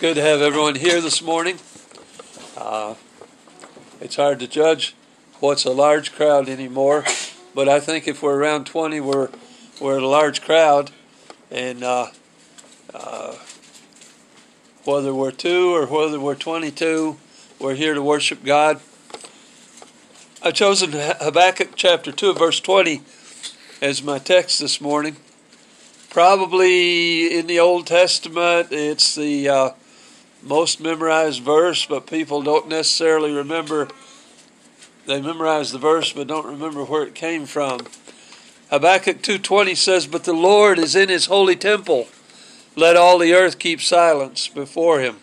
good to have everyone here this morning. Uh, it's hard to judge what's a large crowd anymore, but I think if we're around 20, we're we're a large crowd, and uh, uh, whether we're two or whether we're 22, we're here to worship God. I've chosen Habakkuk chapter 2, verse 20 as my text this morning. Probably in the Old Testament, it's the uh, most memorized verse, but people don't necessarily remember. They memorize the verse, but don't remember where it came from. Habakkuk 2:20 says, "But the Lord is in His holy temple; let all the earth keep silence before Him."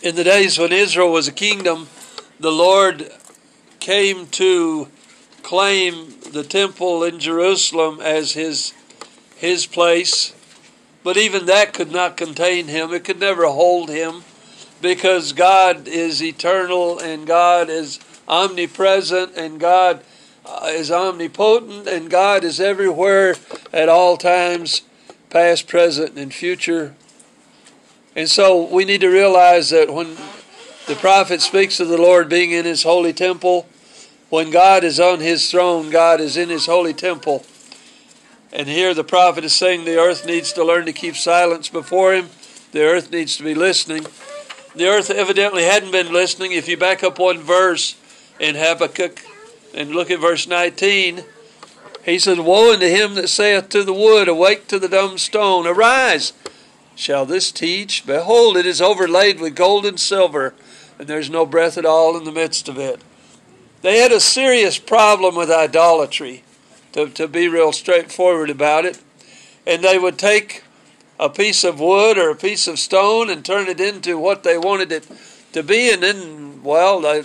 In the days when Israel was a kingdom, the Lord came to claim the temple in Jerusalem as His His place but even that could not contain him. It could never hold him because God is eternal and God is omnipresent and God uh, is omnipotent and God is everywhere at all times, past, present, and future. And so we need to realize that when the prophet speaks of the Lord being in his holy temple, when God is on his throne, God is in his holy temple. And here the prophet is saying the earth needs to learn to keep silence before him. The earth needs to be listening. The earth evidently hadn't been listening. If you back up one verse in Habakkuk and look at verse 19, he says, Woe unto him that saith to the wood, Awake to the dumb stone, Arise! Shall this teach? Behold, it is overlaid with gold and silver, and there's no breath at all in the midst of it. They had a serious problem with idolatry to, to be real straightforward about it. And they would take a piece of wood or a piece of stone and turn it into what they wanted it to be, and then, well, they,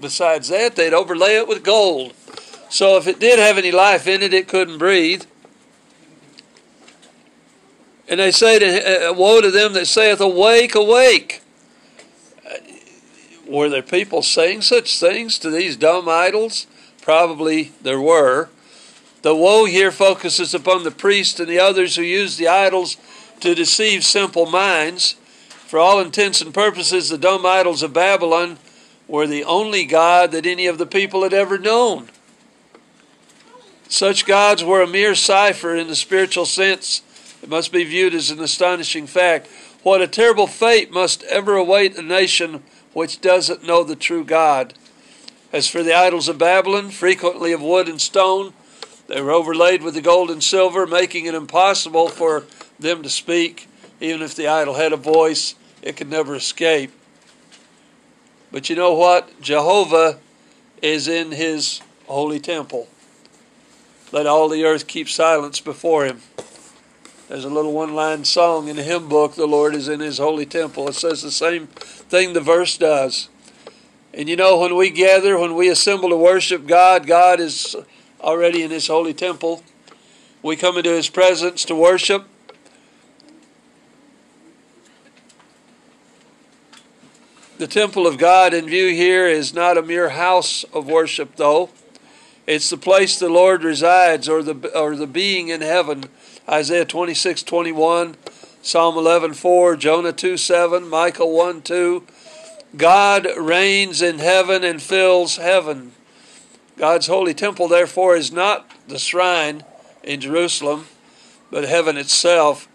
besides that, they'd overlay it with gold. So if it did have any life in it, it couldn't breathe. And they say, to, uh, Woe to them that saith, Awake, awake. Were there people saying such things to these dumb idols? Probably there were. The woe here focuses upon the priest and the others who use the idols to deceive simple minds. For all intents and purposes, the dumb idols of Babylon were the only God that any of the people had ever known. Such gods were a mere cipher in the spiritual sense. It must be viewed as an astonishing fact. What a terrible fate must ever await a nation which doesn't know the true God. As for the idols of Babylon, frequently of wood and stone, they were overlaid with the gold and silver, making it impossible for them to speak. Even if the idol had a voice, it could never escape. But you know what? Jehovah is in his holy temple. Let all the earth keep silence before him. There's a little one line song in the hymn book, The Lord is in his holy temple. It says the same thing the verse does. And you know, when we gather, when we assemble to worship God, God is already in His holy temple. We come into His presence to worship. The temple of God in view here is not a mere house of worship, though. It's the place the Lord resides, or the or the being in heaven. Isaiah twenty six twenty one, Psalm eleven four, Jonah two seven, Micah one two. God reigns in heaven and fills heaven. God's holy temple, therefore, is not the shrine in Jerusalem, but heaven itself.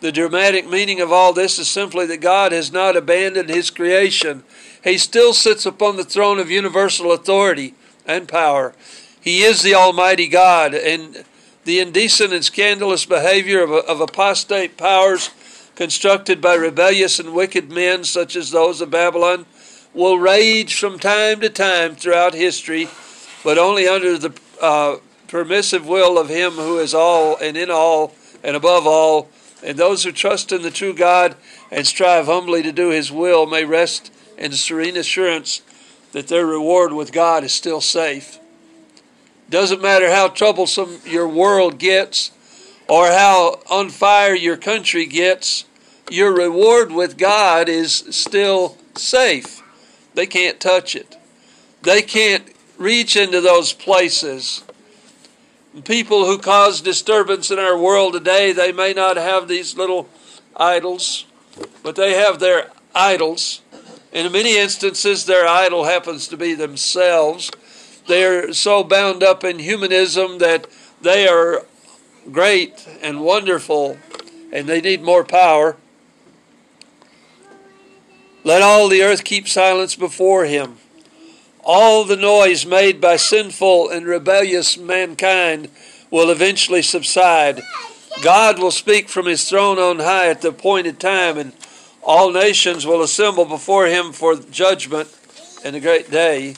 The dramatic meaning of all this is simply that God has not abandoned his creation. He still sits upon the throne of universal authority and power. He is the Almighty God, and the indecent and scandalous behavior of, of apostate powers constructed by rebellious and wicked men, such as those of Babylon, will rage from time to time throughout history but only under the uh, permissive will of Him who is all and in all and above all. And those who trust in the true God and strive humbly to do His will may rest in serene assurance that their reward with God is still safe. Doesn't matter how troublesome your world gets or how on fire your country gets, your reward with God is still safe. They can't touch it. They can't reach into those places. People who cause disturbance in our world today, they may not have these little idols, but they have their idols. In many instances, their idol happens to be themselves. They're so bound up in humanism that they are great and wonderful and they need more power. Let all the earth keep silence before him. All the noise made by sinful and rebellious mankind will eventually subside. God will speak from his throne on high at the appointed time, and all nations will assemble before him for judgment in the great day.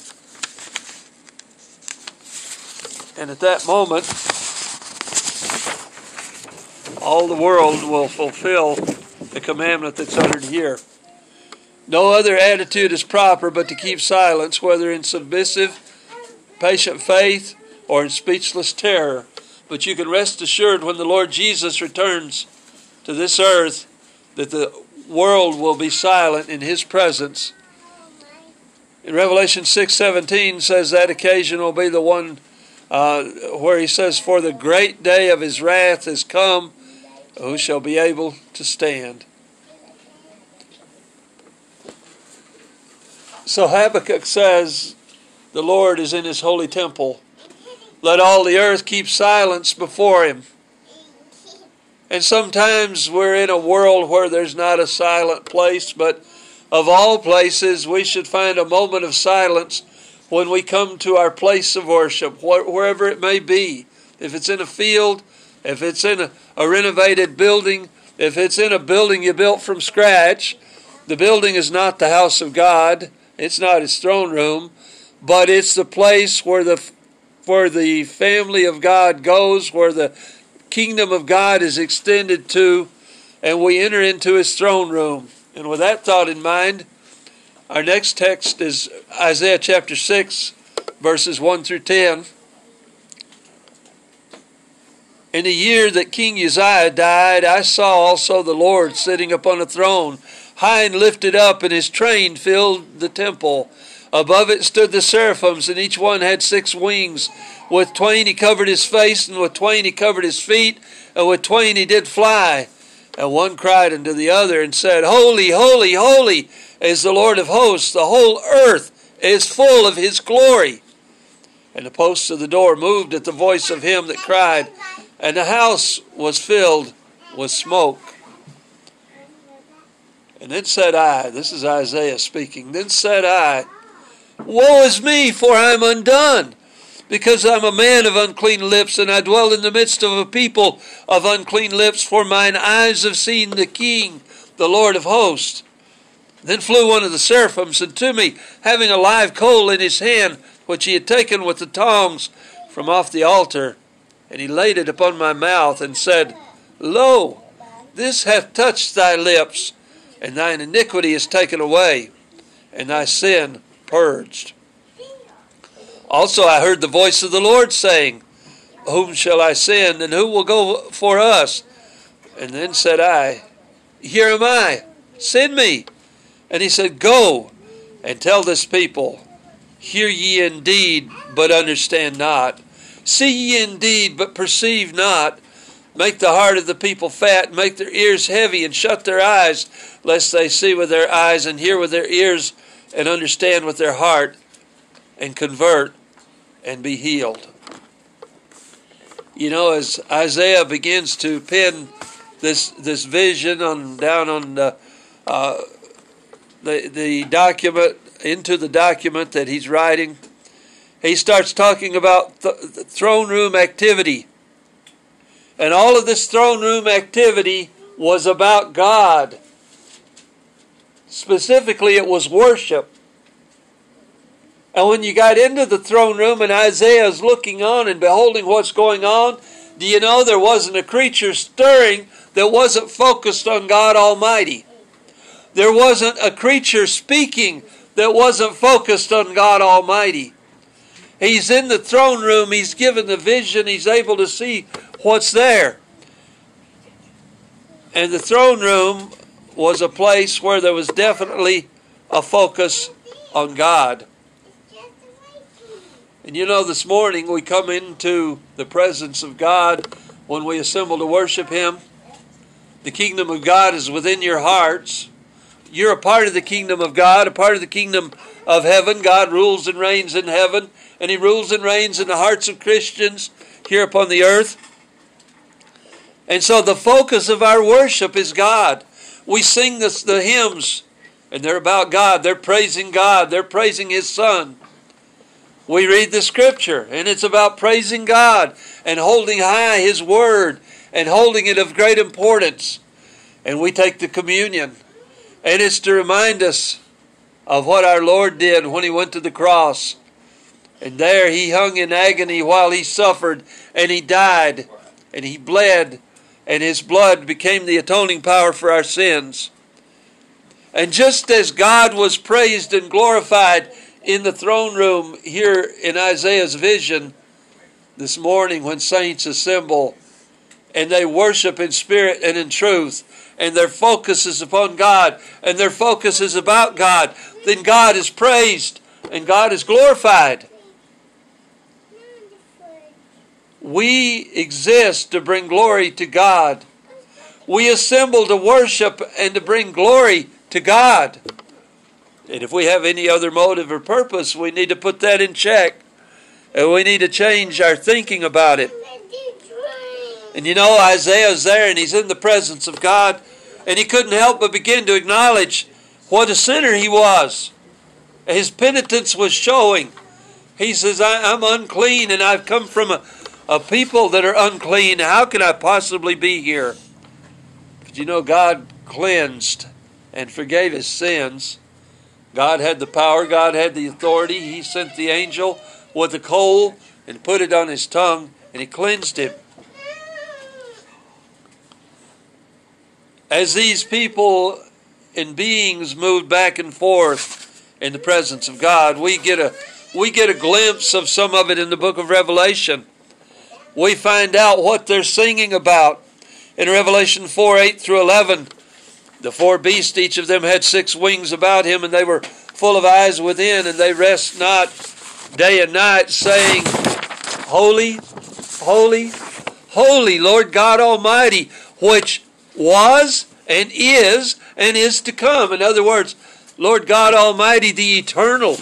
And at that moment, all the world will fulfill the commandment that's uttered here. No other attitude is proper but to keep silence, whether in submissive, patient faith or in speechless terror. But you can rest assured when the Lord Jesus returns to this earth that the world will be silent in his presence. In Revelation 6:17 says that occasion will be the one uh, where he says, "For the great day of his wrath is come; who shall be able to stand?" So Habakkuk says, The Lord is in his holy temple. Let all the earth keep silence before him. And sometimes we're in a world where there's not a silent place, but of all places, we should find a moment of silence when we come to our place of worship, wherever it may be. If it's in a field, if it's in a, a renovated building, if it's in a building you built from scratch, the building is not the house of God. It's not his throne room, but it's the place where the where the family of God goes, where the kingdom of God is extended to, and we enter into his throne room. And with that thought in mind, our next text is Isaiah chapter 6, verses 1 through 10. In the year that King Uzziah died, I saw also the Lord sitting upon a throne high and lifted up, and his train filled the temple. Above it stood the seraphims, and each one had six wings. With twain he covered his face, and with twain he covered his feet, and with twain he did fly. And one cried unto the other and said, Holy, holy, holy is the Lord of hosts. The whole earth is full of his glory. And the posts of the door moved at the voice of him that cried, and the house was filled with smoke. And then said I, this is Isaiah speaking, then said I, Woe is me, for I am undone, because I am a man of unclean lips, and I dwell in the midst of a people of unclean lips, for mine eyes have seen the King, the Lord of hosts. Then flew one of the seraphims unto me, having a live coal in his hand, which he had taken with the tongs from off the altar. And he laid it upon my mouth, and said, Lo, this hath touched thy lips and thine iniquity is taken away, and thy sin purged. Also I heard the voice of the Lord saying, Whom shall I send, and who will go for us? And then said I, Here am I, send me. And he said, Go and tell this people, Hear ye indeed, but understand not. See ye indeed, but perceive not. Make the heart of the people fat, make their ears heavy, and shut their eyes, lest they see with their eyes and hear with their ears and understand with their heart and convert and be healed. You know, as Isaiah begins to pin this this vision on down on the uh, the the document into the document that he's writing, he starts talking about th- throne room activity and all of this throne room activity was about God. Specifically, it was worship. And when you got into the throne room and Isaiah is looking on and beholding what's going on, do you know there wasn't a creature stirring that wasn't focused on God Almighty? There wasn't a creature speaking that wasn't focused on God Almighty. He's in the throne room, he's given the vision, he's able to see what's there. And the throne room was a place where there was definitely a focus on God. And you know, this morning we come into the presence of God when we assemble to worship Him. The kingdom of God is within your hearts. You're a part of the kingdom of God, a part of the kingdom of heaven. God rules and reigns in heaven, and He rules and reigns in the hearts of Christians here upon the earth. And so the focus of our worship is God. We sing this, the hymns, and they're about God. They're praising God. They're praising His Son. We read the scripture, and it's about praising God and holding high His Word and holding it of great importance. And we take the communion, and it's to remind us of what our Lord did when He went to the cross. And there He hung in agony while He suffered, and He died, and He bled, and His blood became the atoning power for our sins. And just as God was praised and glorified in the throne room here in Isaiah's vision this morning when saints assemble and they worship in spirit and in truth, and their focus is upon God, and their focus is about God, then God is praised and God is glorified. We exist to bring glory to God. We assemble to worship and to bring glory to God. And if we have any other motive or purpose, we need to put that in check. And we need to change our thinking about it. And you know, Isaiah's there and he's in the presence of God, and he couldn't help but begin to acknowledge what a sinner he was. His penitence was showing. He says, I'm unclean and I've come from a, a people that are unclean. How can I possibly be here? But you know, God cleansed and forgave his sins. God had the power, God had the authority. He sent the angel with a coal and put it on his tongue, and he cleansed him. As these people and beings moved back and forth in the presence of God, we get a we get a glimpse of some of it in the book of Revelation. We find out what they're singing about in Revelation 4 8 through 11. The four beasts, each of them had six wings about him, and they were full of eyes within, and they rest not day and night, saying, Holy, holy, holy, Lord God Almighty, which was and is and is to come. In other words, Lord God Almighty, the eternal.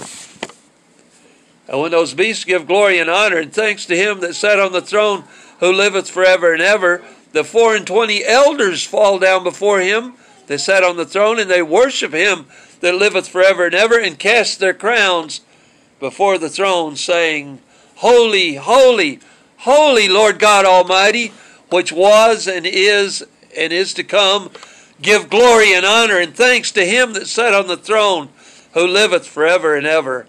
And when those beasts give glory and honor and thanks to him that sat on the throne, who liveth forever and ever, the four and twenty elders fall down before him they sat on the throne and they worship him that liveth forever and ever and cast their crowns before the throne, saying, Holy, holy, holy Lord God Almighty, which was and is and is to come. Give glory and honor and thanks to him that sat on the throne, who liveth forever and ever.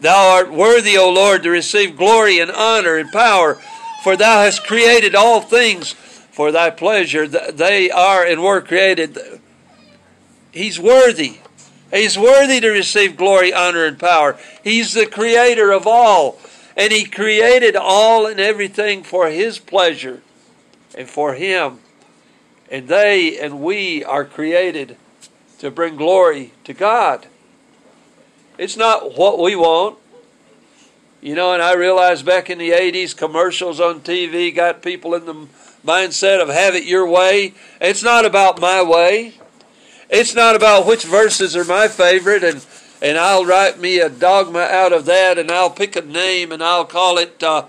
Thou art worthy, O Lord, to receive glory and honor and power, for thou hast created all things for thy pleasure. They are and were created. He's worthy. He's worthy to receive glory, honor, and power. He's the creator of all. And he created all and everything for his pleasure and for him. And they and we are created to bring glory to God. It's not what we want. You know, and I realized back in the 80s, commercials on TV got people in the mindset of have it your way. It's not about my way. It's not about which verses are my favorite and and I'll write me a dogma out of that and I'll pick a name and I'll call it uh,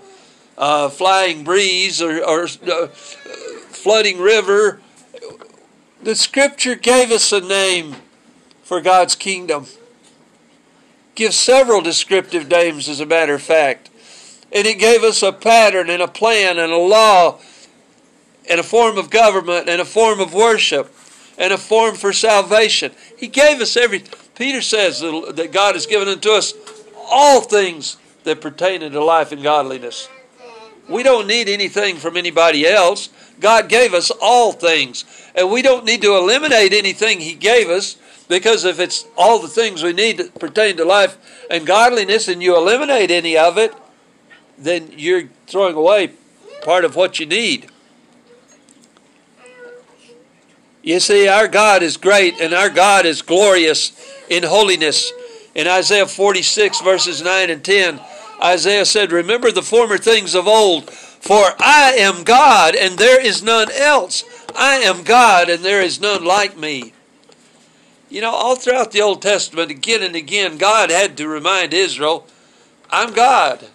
uh, Flying Breeze or, or uh, Flooding River. The scripture gave us a name for God's kingdom. Gives several descriptive names, as a matter of fact. And it gave us a pattern and a plan and a law and a form of government and a form of worship and a form for salvation. He gave us every. Peter says that God has given unto us all things that pertain unto life and godliness. We don't need anything from anybody else. God gave us all things. And we don't need to eliminate anything He gave us because if it's all the things we need that pertain to life and godliness and you eliminate any of it, then you're throwing away part of what you need. You see, our God is great and our God is glorious in holiness. In Isaiah 46, verses 9 and 10, Isaiah said, Remember the former things of old, for I am God and there is none else. I am God and there is none like me. You know, all throughout the Old Testament, again and again, God had to remind Israel, I'm God.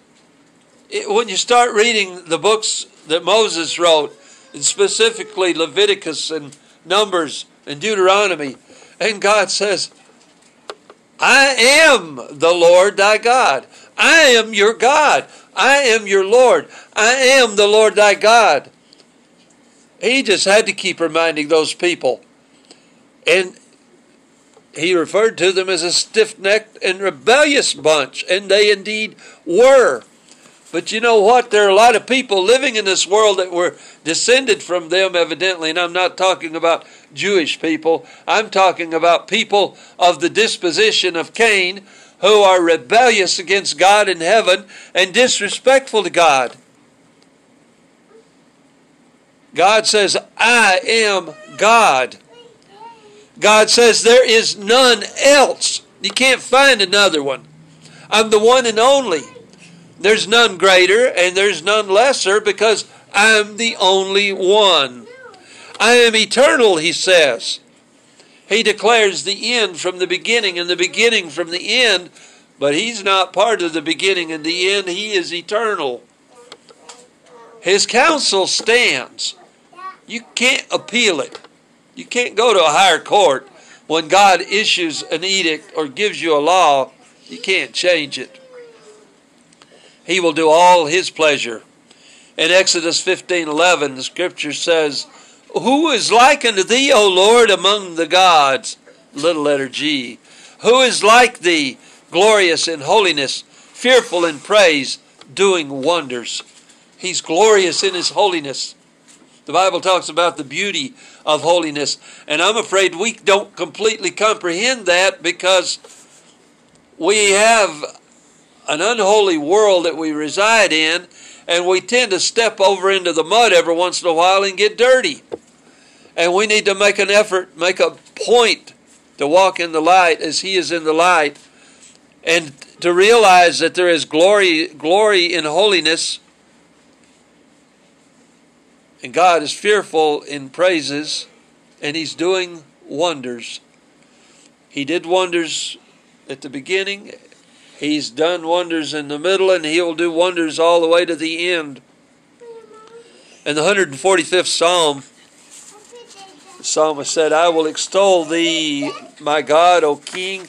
It, when you start reading the books that Moses wrote, and specifically Leviticus and Numbers and Deuteronomy, and God says, I am the Lord thy God. I am your God. I am your Lord. I am the Lord thy God. He just had to keep reminding those people. And he referred to them as a stiff necked and rebellious bunch, and they indeed were. But you know what? There are a lot of people living in this world that were descended from them, evidently, and I'm not talking about Jewish people. I'm talking about people of the disposition of Cain who are rebellious against God in heaven and disrespectful to God. God says, I am God. God says there is none else. You can't find another one. I'm the one and only. There's none greater and there's none lesser because I'm the only one. I am eternal, he says. He declares the end from the beginning and the beginning from the end, but he's not part of the beginning and the end. He is eternal. His counsel stands. You can't appeal it. You can't go to a higher court when God issues an edict or gives you a law. You can't change it. He will do all his pleasure. In Exodus 15:11, the scripture says, "Who is like unto thee, O Lord, among the gods?" Little letter G. Who is like thee, glorious in holiness, fearful in praise, doing wonders? He's glorious in his holiness. The Bible talks about the beauty of holiness. And I'm afraid we don't completely comprehend that because we have an unholy world that we reside in, and we tend to step over into the mud every once in a while and get dirty. And we need to make an effort, make a point to walk in the light as He is in the light, and to realize that there is glory, glory in holiness and God is fearful in praises, and He's doing wonders. He did wonders at the beginning, He's done wonders in the middle, and He'll do wonders all the way to the end. In the 145th Psalm, the psalmist said, I will extol thee, my God, O King.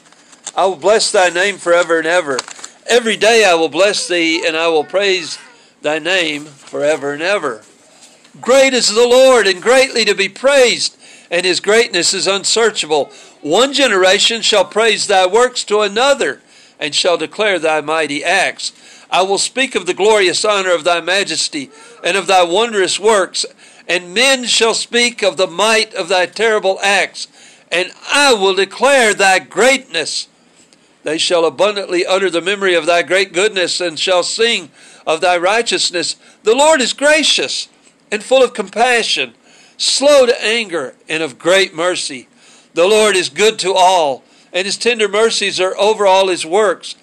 I will bless thy name forever and ever. Every day I will bless thee, and I will praise thy name forever and ever. Great is the Lord and greatly to be praised, and his greatness is unsearchable. One generation shall praise thy works to another, and shall declare thy mighty acts. I will speak of the glorious honor of thy majesty, and of thy wondrous works, and men shall speak of the might of thy terrible acts, and I will declare thy greatness. They shall abundantly utter the memory of thy great goodness, and shall sing of thy righteousness. The Lord is gracious and full of compassion, slow to anger, and of great mercy. The Lord is good to all, and his tender mercies are over all his works.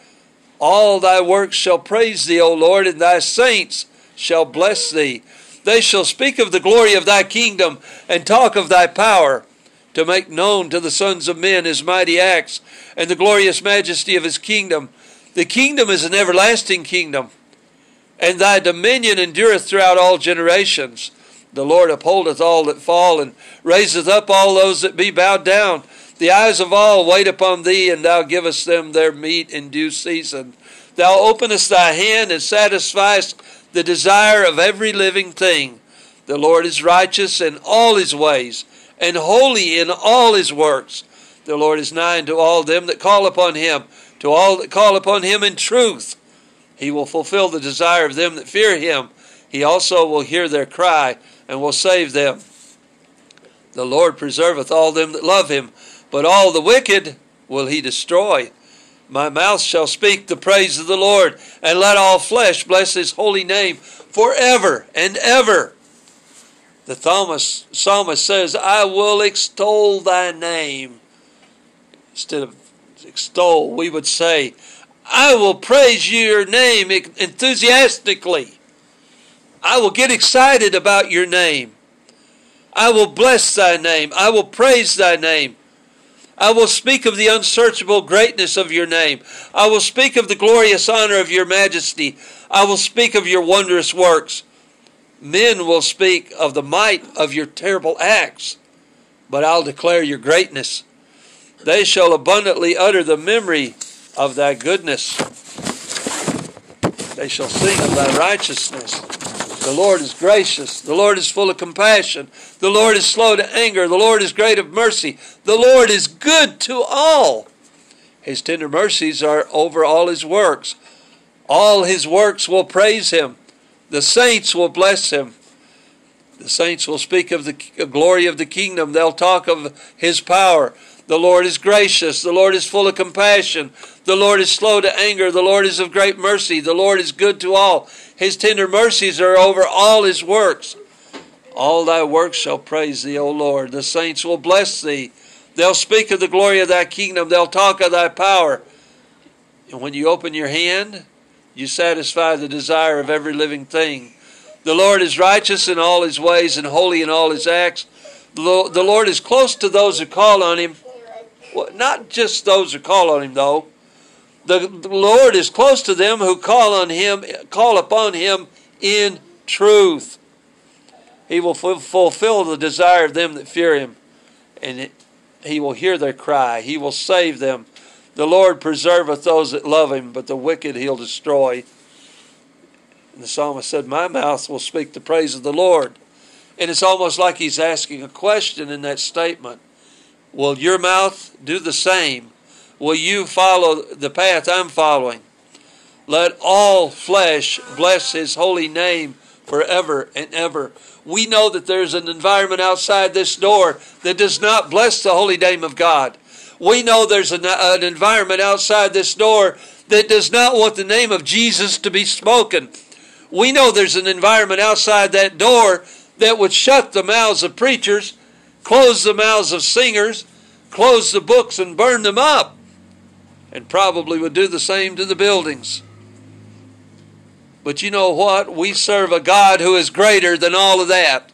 All thy works shall praise thee, O Lord, and thy saints shall bless thee. They shall speak of the glory of thy kingdom and talk of thy power, to make known to the sons of men his mighty acts and the glorious majesty of his kingdom. The kingdom is an everlasting kingdom and thy dominion endureth throughout all generations. The Lord upholdeth all that fall, and raiseth up all those that be bowed down. The eyes of all wait upon thee, and thou givest them their meat in due season. Thou openest thy hand and satisfiest the desire of every living thing. The Lord is righteous in all his ways, and holy in all his works. The Lord is nigh unto all them that call upon him, to all that call upon him in truth. He will fulfill the desire of them that fear him. He also will hear their cry and will save them. The Lord preserveth all them that love him, but all the wicked will he destroy. My mouth shall speak the praise of the Lord, and let all flesh bless his holy name forever and ever. The psalmist, says, I will extol thy name. Instead of extol, we would say, I will praise your name enthusiastically. I will get excited about your name. I will bless thy name. I will praise thy name. I will speak of the unsearchable greatness of your name. I will speak of the glorious honor of your majesty. I will speak of your wondrous works. Men will speak of the might of your terrible acts, but I'll declare your greatness. They shall abundantly utter the memory of thy goodness. They shall sing of thy righteousness. The Lord is gracious. The Lord is full of compassion. The Lord is slow to anger. The Lord is great of mercy. The Lord is good to all. His tender mercies are over all his works. All his works will praise him. The saints will bless him. The saints will speak of the glory of the kingdom. They'll talk of his power. The Lord is gracious. The Lord is full of compassion. The Lord is slow to anger. The Lord is of great mercy. The Lord is good to all. His tender mercies are over all his works. All thy works shall praise thee, O Lord. The saints will bless thee. They'll speak of the glory of thy kingdom. They'll talk of thy power. And when you open your hand, you satisfy the desire of every living thing. The Lord is righteous in all his ways and holy in all his acts. The Lord is close to those who call on him well, not just those who call on him, though. The, Lord is close to them who call on him, call upon him in truth. He will fulfill the desire of them that fear him, and it, he will hear their cry. He will save them. The Lord preserveth those that love him, but the wicked he'll destroy. And the psalmist said, My mouth will speak the praise of the Lord. And it's almost like he's asking a question in that statement. Will your mouth do the same? Will you follow the path I'm following? Let all flesh bless his holy name forever and ever. We know that there's an environment outside this door that does not bless the holy name of God. We know there's an, an environment outside this door that does not want the name of Jesus to be spoken. We know there's an environment outside that door that would shut the mouths of preachers close the mouths of singers, close the books and burn them up, and probably would do the same to the buildings. But you know what? We serve a God who is greater than all of that.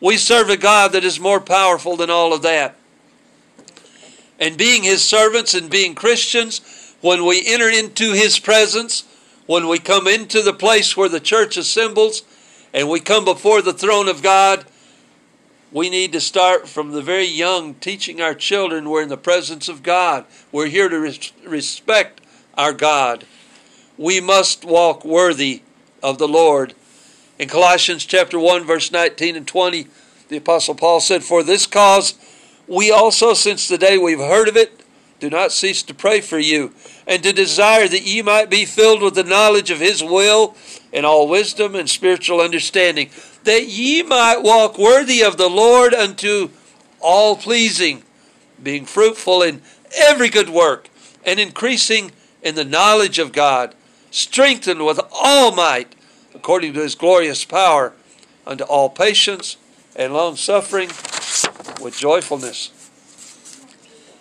We serve a God that is more powerful than all of that. And being His servants and being Christians, when we enter into His presence, when we come into the place where the church assembles, and we come before the throne of God, we need to start from the very young teaching our children we're in the presence of God. We're here to res- respect our God. We must walk worthy of the Lord. In Colossians chapter 1 verse 19 and 20, the apostle Paul said, "For this cause we also since the day we've heard of it do not cease to pray for you and to desire that ye might be filled with the knowledge of his will and all wisdom and spiritual understanding." that ye might walk worthy of the Lord unto all pleasing, being fruitful in every good work, and increasing in the knowledge of God, strengthened with all might, according to his glorious power, unto all patience and long suffering with joyfulness.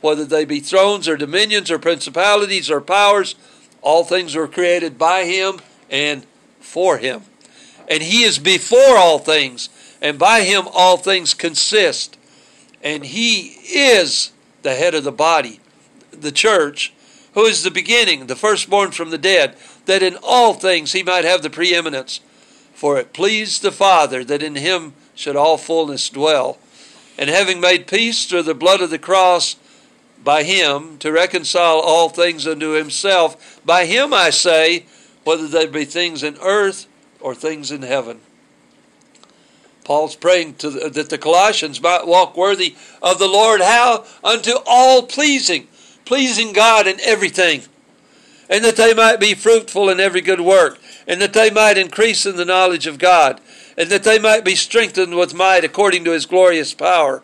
whether they be thrones or dominions or principalities or powers. All things were created by him and for him. And he is before all things and by him all things consist. And he is the head of the body, the church, who is the beginning, the firstborn from the dead, that in all things he might have the preeminence. For it pleased the Father that in him should all fullness dwell. And having made peace through the blood of the cross, by him to reconcile all things unto himself. By him I say, whether they be things in earth or things in heaven. Paul's praying the, that the Colossians might walk worthy of the Lord. How? Unto all pleasing, pleasing God in everything. And that they might be fruitful in every good work, and that they might increase in the knowledge of God, and that they might be strengthened with might according to his glorious power.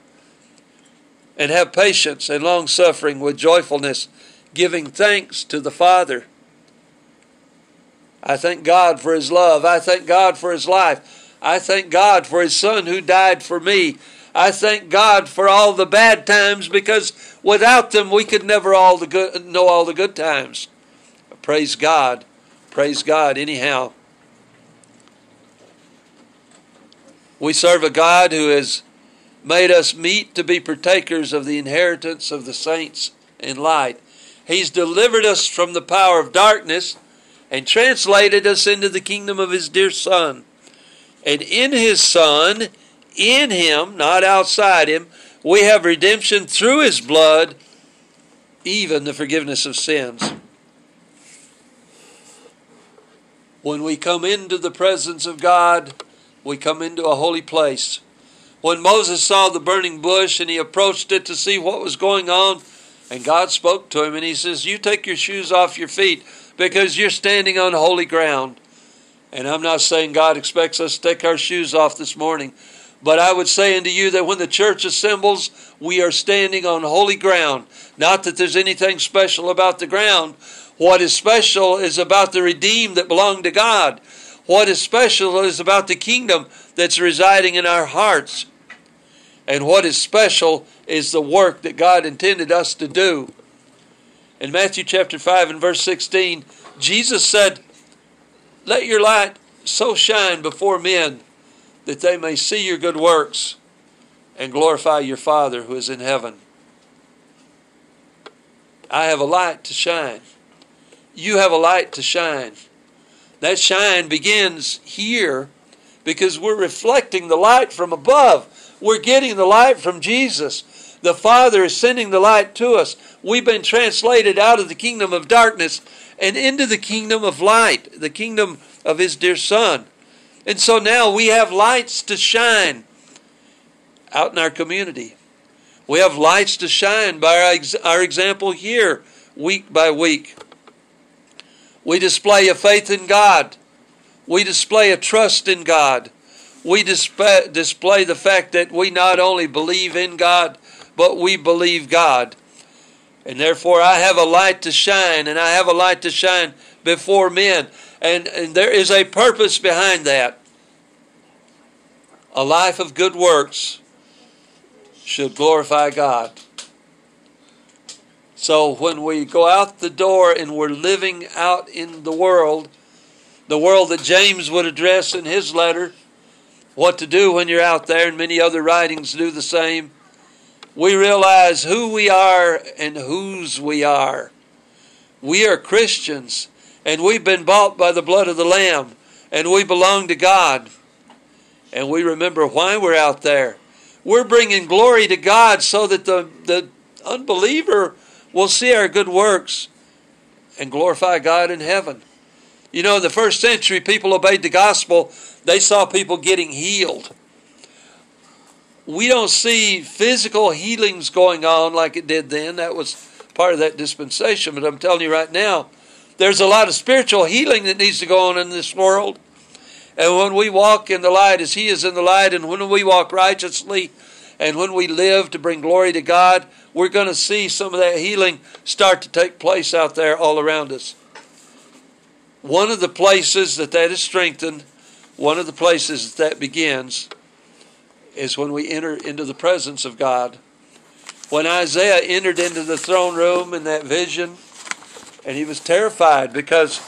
And have patience and long suffering with joyfulness, giving thanks to the Father. I thank God for His love. I thank God for His life. I thank God for His Son who died for me. I thank God for all the bad times because without them we could never all the good, know all the good times. Praise God. Praise God. Anyhow, we serve a God who has made us meet to be partakers of the inheritance of the saints in light. He's delivered us from the power of darkness and translated us into the kingdom of His dear Son. And in His Son, in Him, not outside Him, we have redemption through His blood, even the forgiveness of sins. When we come into the presence of God, we come into a holy place. When Moses saw the burning bush and he approached it to see what was going on, and God spoke to him and he says, You take your shoes off your feet because you're standing on holy ground. And I'm not saying God expects us to take our shoes off this morning, but I would say unto you that when the church assembles, we are standing on holy ground. Not that there's anything special about the ground. What is special is about the redeemed that belong to God. What is special is about the kingdom that's residing in our hearts. And what is special is the work that God intended us to do. In Matthew chapter 5 and verse 16, Jesus said, Let your light so shine before men that they may see your good works and glorify your Father who is in heaven. I have a light to shine. You have a light to shine. That shine begins here because we're reflecting the light from above. We're getting the light from Jesus. The Father is sending the light to us. We've been translated out of the kingdom of darkness and into the kingdom of light, the kingdom of His dear Son. And so now we have lights to shine out in our community. We have lights to shine by our, our example here, week by week. We display a faith in God. We display a trust in God we display, display the fact that we not only believe in God, but we believe God. And therefore, I have a light to shine, and I have a light to shine before men. And, and there is a purpose behind that. A life of good works should glorify God. So when we go out the door and we're living out in the world, the world that James would address in his letter, what to do when you're out there, and many other writings do the same. We realize who we are and whose we are. We are Christians, and we've been bought by the blood of the Lamb, and we belong to God. And we remember why we're out there. We're bringing glory to God so that the, the unbeliever will see our good works and glorify God in heaven. You know, in the first century, people obeyed the gospel they saw people getting healed. We don't see physical healings going on like it did then. That was part of that dispensation. But I'm telling you right now, there's a lot of spiritual healing that needs to go on in this world. And when we walk in the light as He is in the light, and when we walk righteously, and when we live to bring glory to God, we're going to see some of that healing start to take place out there all around us. One of the places that that is strengthened one of the places that that begins is when we enter into the presence of God. When Isaiah entered into the throne room in that vision, and he was terrified because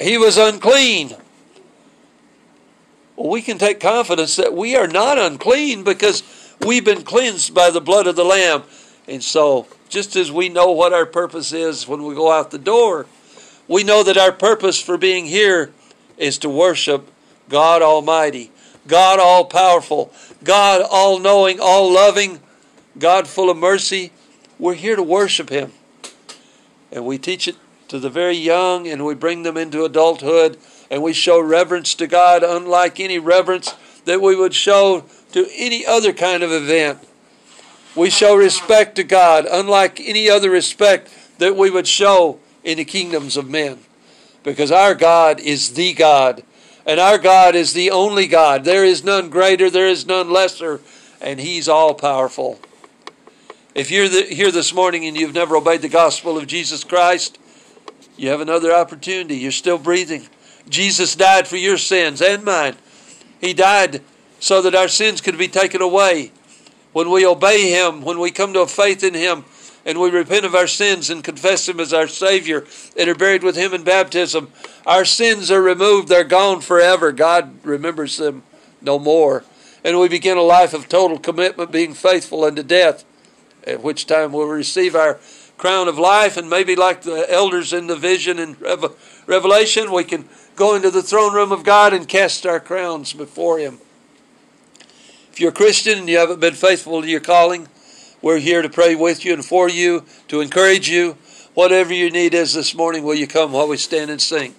he was unclean. Well, we can take confidence that we are not unclean because we've been cleansed by the blood of the Lamb. And so, just as we know what our purpose is when we go out the door, we know that our purpose for being here is to worship God Almighty, God All Powerful, God All Knowing, All Loving, God full of mercy. We're here to worship Him. And we teach it to the very young and we bring them into adulthood and we show reverence to God unlike any reverence that we would show to any other kind of event. We show respect to God unlike any other respect that we would show in the kingdoms of men. Because our God is the God and our God is the only God. There is none greater, there is none lesser, and He's all powerful. If you're the, here this morning and you've never obeyed the gospel of Jesus Christ, you have another opportunity. You're still breathing. Jesus died for your sins and mine. He died so that our sins could be taken away. When we obey Him, when we come to a faith in Him, and we repent of our sins and confess Him as our Savior and are buried with Him in baptism, our sins are removed. They're gone forever. God remembers them no more. And we begin a life of total commitment, being faithful unto death, at which time we'll receive our crown of life. And maybe, like the elders in the vision in Revelation, we can go into the throne room of God and cast our crowns before Him. If you're a Christian and you haven't been faithful to your calling, we're here to pray with you and for you, to encourage you. Whatever your need is this morning, will you come while we stand and sing?